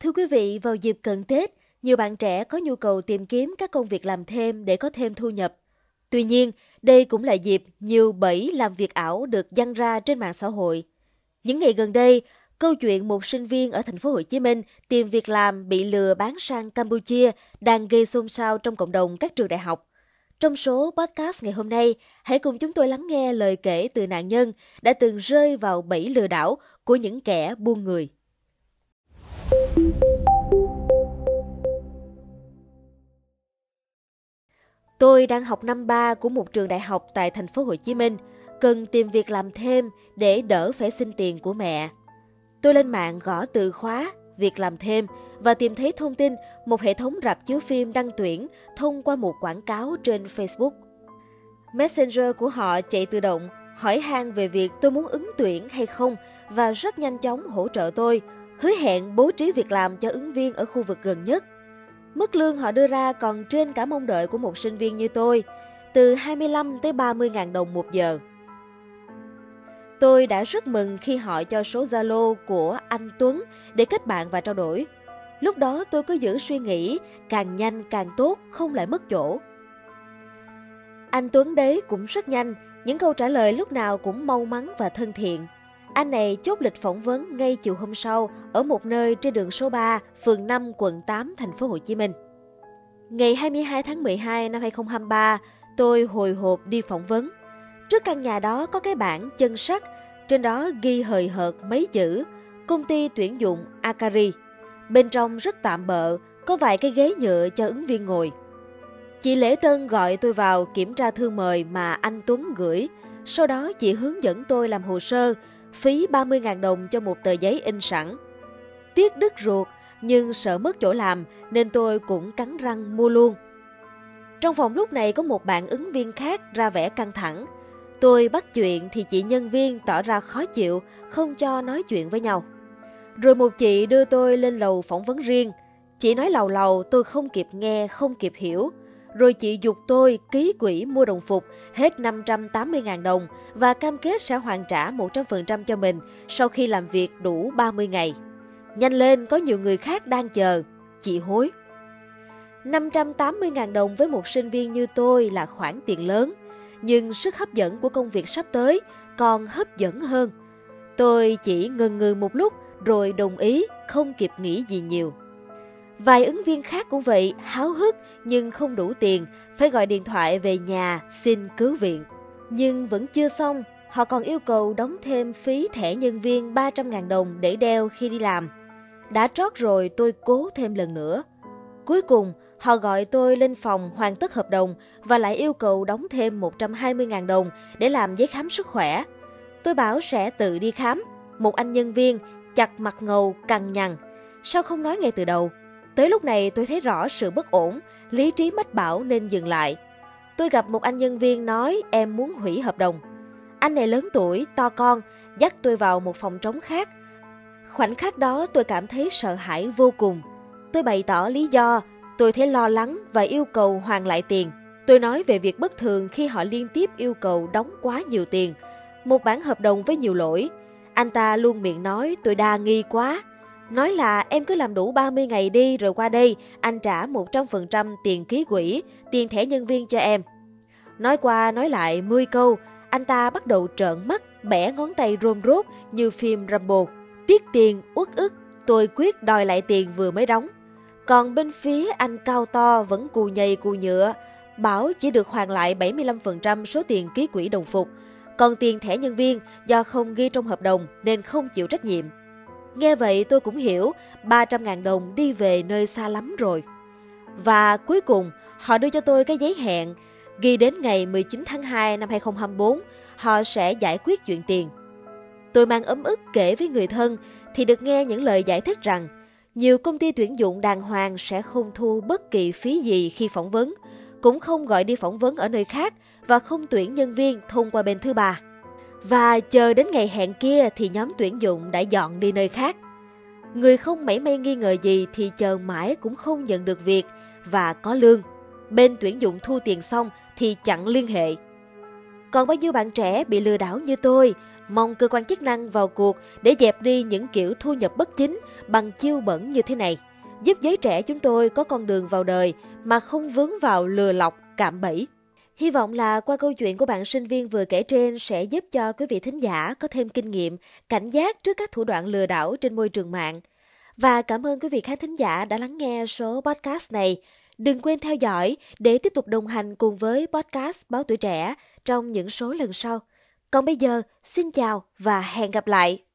Thưa quý vị, vào dịp cận Tết, nhiều bạn trẻ có nhu cầu tìm kiếm các công việc làm thêm để có thêm thu nhập. Tuy nhiên, đây cũng là dịp nhiều bẫy làm việc ảo được dăng ra trên mạng xã hội. Những ngày gần đây, câu chuyện một sinh viên ở thành phố Hồ Chí Minh tìm việc làm bị lừa bán sang Campuchia đang gây xôn xao trong cộng đồng các trường đại học. Trong số podcast ngày hôm nay, hãy cùng chúng tôi lắng nghe lời kể từ nạn nhân đã từng rơi vào bẫy lừa đảo của những kẻ buôn người. Tôi đang học năm 3 của một trường đại học tại thành phố Hồ Chí Minh, cần tìm việc làm thêm để đỡ phải xin tiền của mẹ. Tôi lên mạng gõ từ khóa việc làm thêm và tìm thấy thông tin một hệ thống rạp chiếu phim đăng tuyển thông qua một quảng cáo trên Facebook. Messenger của họ chạy tự động, hỏi han về việc tôi muốn ứng tuyển hay không và rất nhanh chóng hỗ trợ tôi, hứa hẹn bố trí việc làm cho ứng viên ở khu vực gần nhất. Mức lương họ đưa ra còn trên cả mong đợi của một sinh viên như tôi, từ 25 tới 30 ngàn đồng một giờ. Tôi đã rất mừng khi họ cho số Zalo của anh Tuấn để kết bạn và trao đổi. Lúc đó tôi cứ giữ suy nghĩ, càng nhanh càng tốt, không lại mất chỗ. Anh Tuấn đấy cũng rất nhanh, những câu trả lời lúc nào cũng mau mắn và thân thiện. Anh này chốt lịch phỏng vấn ngay chiều hôm sau ở một nơi trên đường số 3, phường 5, quận 8, thành phố Hồ Chí Minh. Ngày 22 tháng 12 năm 2023, tôi hồi hộp đi phỏng vấn. Trước căn nhà đó có cái bảng chân sắt, trên đó ghi hời hợt mấy chữ công ty tuyển dụng Akari. Bên trong rất tạm bợ, có vài cái ghế nhựa cho ứng viên ngồi. Chị Lễ Tân gọi tôi vào kiểm tra thư mời mà anh Tuấn gửi. Sau đó chị hướng dẫn tôi làm hồ sơ, phí 30.000 đồng cho một tờ giấy in sẵn. Tiếc đứt ruột, nhưng sợ mất chỗ làm nên tôi cũng cắn răng mua luôn. Trong phòng lúc này có một bạn ứng viên khác ra vẻ căng thẳng. Tôi bắt chuyện thì chị nhân viên tỏ ra khó chịu, không cho nói chuyện với nhau. Rồi một chị đưa tôi lên lầu phỏng vấn riêng. Chị nói lầu lầu tôi không kịp nghe, không kịp hiểu. Rồi chị dục tôi ký quỹ mua đồng phục hết 580.000 đồng và cam kết sẽ hoàn trả 100% cho mình sau khi làm việc đủ 30 ngày. Nhanh lên, có nhiều người khác đang chờ. Chị hối. 580.000 đồng với một sinh viên như tôi là khoản tiền lớn, nhưng sức hấp dẫn của công việc sắp tới còn hấp dẫn hơn. Tôi chỉ ngần ngừ một lúc rồi đồng ý, không kịp nghĩ gì nhiều. Vài ứng viên khác cũng vậy, háo hức nhưng không đủ tiền, phải gọi điện thoại về nhà xin cứu viện. Nhưng vẫn chưa xong, họ còn yêu cầu đóng thêm phí thẻ nhân viên 300.000 đồng để đeo khi đi làm. Đã trót rồi tôi cố thêm lần nữa. Cuối cùng, họ gọi tôi lên phòng hoàn tất hợp đồng và lại yêu cầu đóng thêm 120.000 đồng để làm giấy khám sức khỏe. Tôi bảo sẽ tự đi khám. Một anh nhân viên chặt mặt ngầu cằn nhằn. Sao không nói ngay từ đầu? Tới lúc này tôi thấy rõ sự bất ổn, lý trí mách bảo nên dừng lại. Tôi gặp một anh nhân viên nói em muốn hủy hợp đồng. Anh này lớn tuổi, to con, dắt tôi vào một phòng trống khác. Khoảnh khắc đó tôi cảm thấy sợ hãi vô cùng. Tôi bày tỏ lý do, tôi thấy lo lắng và yêu cầu hoàn lại tiền. Tôi nói về việc bất thường khi họ liên tiếp yêu cầu đóng quá nhiều tiền. Một bản hợp đồng với nhiều lỗi. Anh ta luôn miệng nói tôi đa nghi quá, Nói là em cứ làm đủ 30 ngày đi rồi qua đây, anh trả 100% tiền ký quỹ, tiền thẻ nhân viên cho em. Nói qua nói lại 10 câu, anh ta bắt đầu trợn mắt, bẻ ngón tay rôm rốt như phim Rambo. Tiết tiền, uất ức, tôi quyết đòi lại tiền vừa mới đóng. Còn bên phía anh cao to vẫn cù nhầy cù nhựa, bảo chỉ được hoàn lại 75% số tiền ký quỹ đồng phục. Còn tiền thẻ nhân viên do không ghi trong hợp đồng nên không chịu trách nhiệm. Nghe vậy tôi cũng hiểu 300.000 đồng đi về nơi xa lắm rồi. Và cuối cùng họ đưa cho tôi cái giấy hẹn ghi đến ngày 19 tháng 2 năm 2024 họ sẽ giải quyết chuyện tiền. Tôi mang ấm ức kể với người thân thì được nghe những lời giải thích rằng nhiều công ty tuyển dụng đàng hoàng sẽ không thu bất kỳ phí gì khi phỏng vấn, cũng không gọi đi phỏng vấn ở nơi khác và không tuyển nhân viên thông qua bên thứ ba. Và chờ đến ngày hẹn kia thì nhóm tuyển dụng đã dọn đi nơi khác. Người không mảy may nghi ngờ gì thì chờ mãi cũng không nhận được việc và có lương. Bên tuyển dụng thu tiền xong thì chặn liên hệ. Còn bao nhiêu bạn trẻ bị lừa đảo như tôi, Mong cơ quan chức năng vào cuộc để dẹp đi những kiểu thu nhập bất chính bằng chiêu bẩn như thế này, giúp giới trẻ chúng tôi có con đường vào đời mà không vướng vào lừa lọc, cạm bẫy. Hy vọng là qua câu chuyện của bạn sinh viên vừa kể trên sẽ giúp cho quý vị thính giả có thêm kinh nghiệm, cảnh giác trước các thủ đoạn lừa đảo trên môi trường mạng. Và cảm ơn quý vị khán thính giả đã lắng nghe số podcast này. Đừng quên theo dõi để tiếp tục đồng hành cùng với podcast Báo Tuổi Trẻ trong những số lần sau. Còn bây giờ, xin chào và hẹn gặp lại!